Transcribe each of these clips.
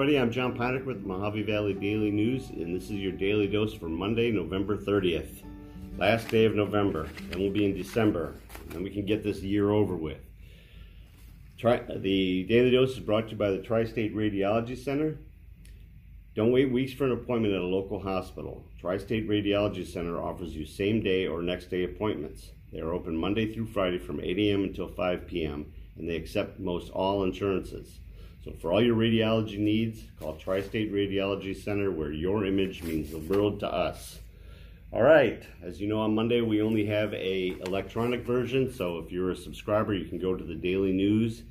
everybody. I'm John Ponick with Mohave Valley Daily News, and this is your daily dose for Monday, November 30th. Last day of November, and we'll be in December, and we can get this year over with. Tri- the daily dose is brought to you by the Tri State Radiology Center. Don't wait weeks for an appointment at a local hospital. Tri State Radiology Center offers you same day or next day appointments. They are open Monday through Friday from 8 a.m. until 5 p.m., and they accept most all insurances. So for all your radiology needs, call Tri-State Radiology Center where your image means the world to us. All right, as you know on Monday we only have a electronic version, so if you're a subscriber you can go to the Daily News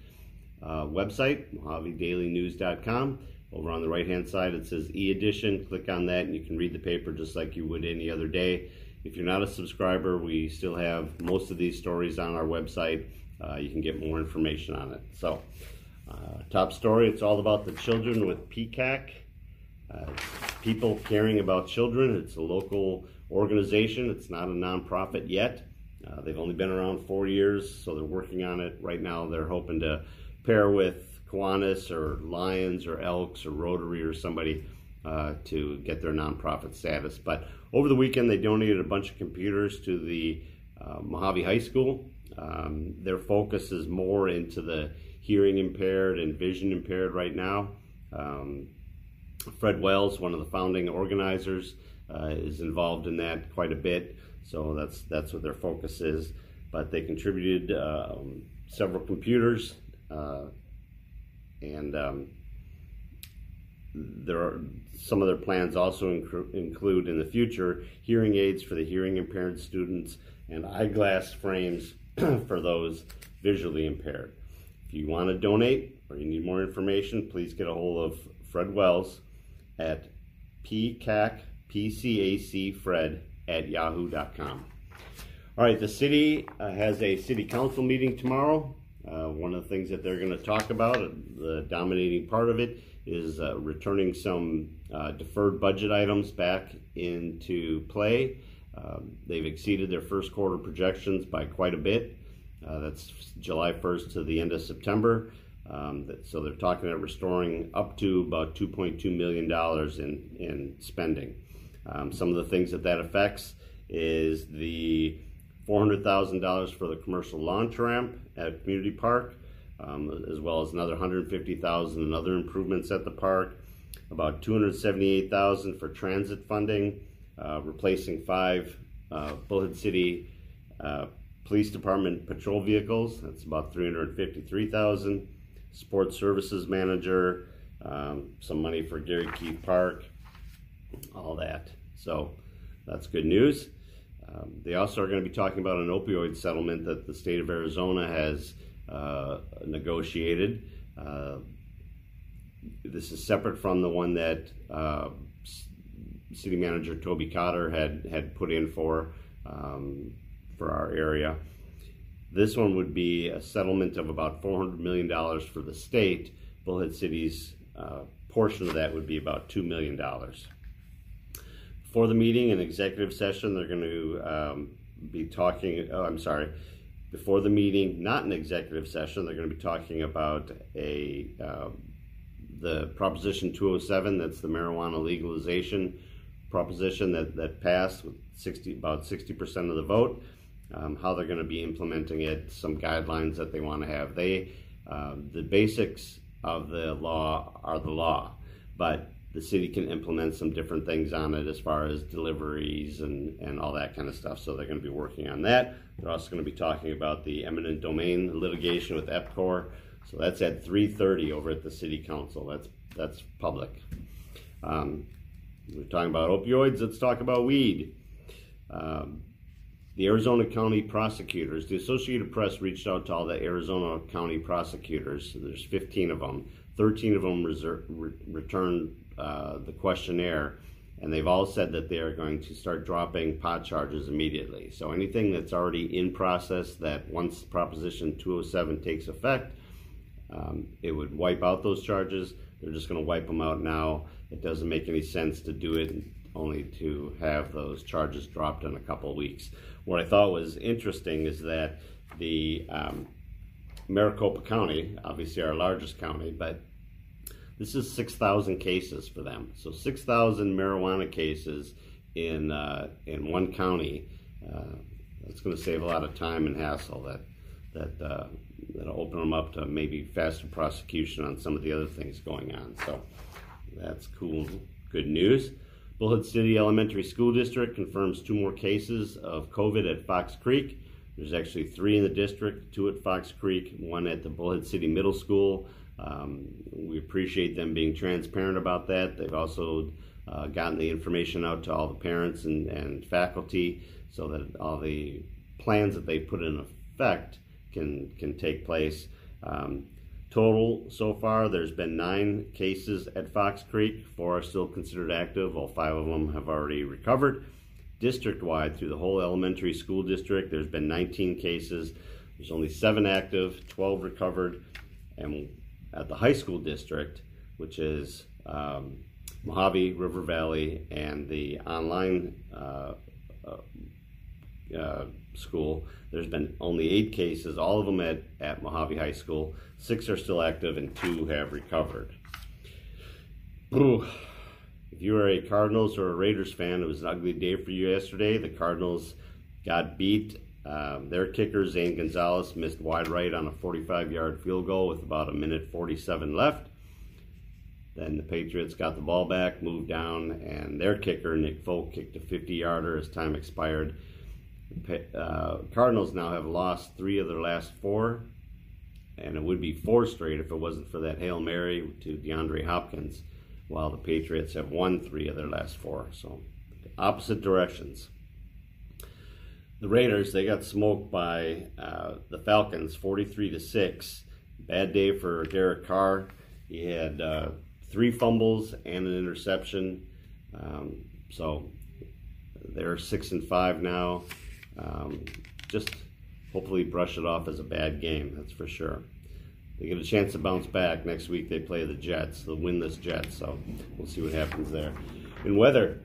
uh, website, mohavedailynews.com. Over on the right hand side it says e-edition, click on that and you can read the paper just like you would any other day. If you're not a subscriber, we still have most of these stories on our website. Uh, you can get more information on it. So. Uh, top story, it's all about the children with PCAC. Uh, people caring about children. It's a local organization. It's not a nonprofit yet. Uh, they've only been around four years, so they're working on it. Right now, they're hoping to pair with Kiwanis or Lions or Elks or Rotary or somebody uh, to get their nonprofit status. But over the weekend, they donated a bunch of computers to the uh, Mohave High School. Um, their focus is more into the hearing impaired and vision impaired right now. Um, Fred Wells, one of the founding organizers, uh, is involved in that quite a bit. So that's that's what their focus is. But they contributed um, several computers, uh, and um, there are some of their plans also inc include in the future hearing aids for the hearing impaired students and eyeglass frames for those visually impaired. If you want to donate or you need more information, please get a hold of Fred Wells at pcacpcacfred at yahoo.com. All right, the city uh, has a city council meeting tomorrow. Uh, one of the things that they're going to talk about, the dominating part of it, is uh, returning some uh, deferred budget items back into play. Um, they've exceeded their first quarter projections by quite a bit. Uh, that's July 1st to the end of September. Um, that, so they're talking about restoring up to about $2.2 million in, in spending. Um, some of the things that that affects is the $400,000 for the commercial launch ramp at Community Park, um, as well as another 150,000 in other improvements at the park, about 278,000 for transit funding, uh, replacing five uh, Bullhead City uh, Police Department patrol vehicles, that's about 353,000. Sports Services Manager, um, some money for Gary Keith Park, all that. So that's good news. Um, they also are going to be talking about an opioid settlement that the state of Arizona has uh, negotiated. Uh, this is separate from the one that uh, City Manager Toby Cotter had had put in for. Um, for our area. This one would be a settlement of about $400 million for the state. Bullhead City's uh, portion of that would be about $2 million. For the meeting, an executive session, they're going to um, be talking, oh, I'm sorry, before the meeting, not an executive session, they're going to be talking about a uh, the Proposition 207, that's the marijuana legalization proposition that, that passed with 60, about 60% of the vote um, how they're going to be implementing it, some guidelines that they want to have. They, uh, the basics of the law are the law, but the city can implement some different things on it as far as deliveries and, and all that kind of stuff. So they're going to be working on that. They're also going to be talking about the eminent domain litigation with EPCOR. So that's at 3:30 over at the city council. That's that's public. Um, we're talking about opioids. Let's talk about weed. Um, the Arizona County prosecutors, the Associated Press reached out to all the Arizona County prosecutors. There's 15 of them. 13 of them re- returned uh, the questionnaire, and they've all said that they are going to start dropping pot charges immediately. So anything that's already in process, that once Proposition 207 takes effect, um, it would wipe out those charges. They're just going to wipe them out now. It doesn't make any sense to do it only to have those charges dropped in a couple of weeks. What I thought was interesting is that the um, Maricopa County, obviously our largest county, but This is 6,000 cases for them. So 6,000 marijuana cases in uh, in one county. Uh, that's going to save a lot of time and hassle. That that uh, that'll open them up to maybe faster prosecution on some of the other things going on. So that's cool. Good news. Bullhead City Elementary School District confirms two more cases of COVID at Fox Creek. There's actually three in the district, two at Fox Creek, one at the Bullhead City Middle School. Um, we appreciate them being transparent about that. They've also uh, gotten the information out to all the parents and, and faculty so that all the plans that they put in effect can can take place. Um, total so far, there's been nine cases at Fox Creek. Four are still considered active. All five of them have already recovered. District-wide, through the whole elementary school district, there's been 19 cases. There's only seven active, 12 recovered, and at the high school district, which is um, Mohave, River Valley, and the online uh, uh, uh, school. There's been only eight cases, all of them at, at Mohave High School. Six are still active and two have recovered. If you are a Cardinals or a Raiders fan, it was an ugly day for you yesterday. The Cardinals got beat. Um, their kicker, Zane Gonzalez, missed wide right on a 45 yard field goal with about a minute 47 left. Then the Patriots got the ball back, moved down, and their kicker, Nick Folk, kicked a 50 yarder as time expired. Uh, Cardinals now have lost three of their last four, and it would be four straight if it wasn't for that Hail Mary to DeAndre Hopkins, while the Patriots have won three of their last four. So, opposite directions. The Raiders, they got smoked by uh, the Falcons 43 to 6. Bad day for Derek Carr. He had uh, three fumbles and an interception. Um, so they're six and five now. Um, just hopefully brush it off as a bad game, that's for sure. They get a chance to bounce back. Next week they play the Jets, the winless Jets, so we'll see what happens there. In weather,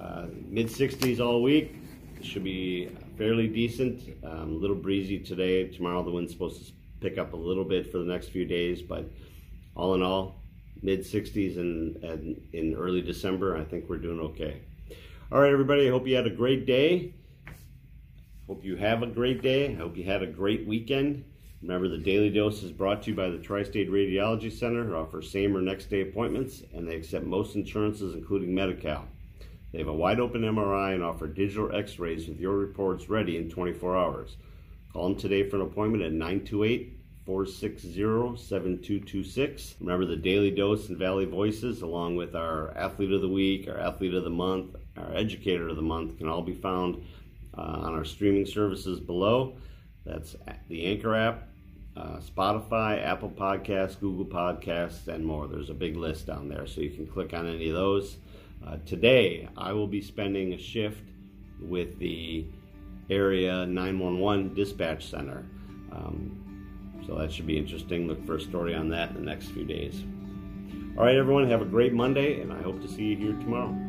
uh, mid 60s all week. Should be fairly decent. Um, a little breezy today. Tomorrow the wind's supposed to pick up a little bit for the next few days, but all in all, mid 60s in, in early December. I think we're doing okay. All right, everybody. I hope you had a great day. Hope you have a great day. I hope you had a great weekend. Remember, the Daily Dose is brought to you by the Tri State Radiology Center, who offers same or next day appointments, and they accept most insurances, including Medi Cal. They have a wide open MRI and offer digital x rays with your reports ready in 24 hours. Call them today for an appointment at 928 460 7226. Remember, the Daily Dose and Valley Voices, along with our Athlete of the Week, our Athlete of the Month, our Educator of the Month, can all be found uh, on our streaming services below. That's the Anchor app, uh, Spotify, Apple Podcasts, Google Podcasts, and more. There's a big list down there, so you can click on any of those. Uh, today, I will be spending a shift with the area 911 dispatch center. Um, so that should be interesting. Look for a story on that in the next few days. All right, everyone, have a great Monday, and I hope to see you here tomorrow.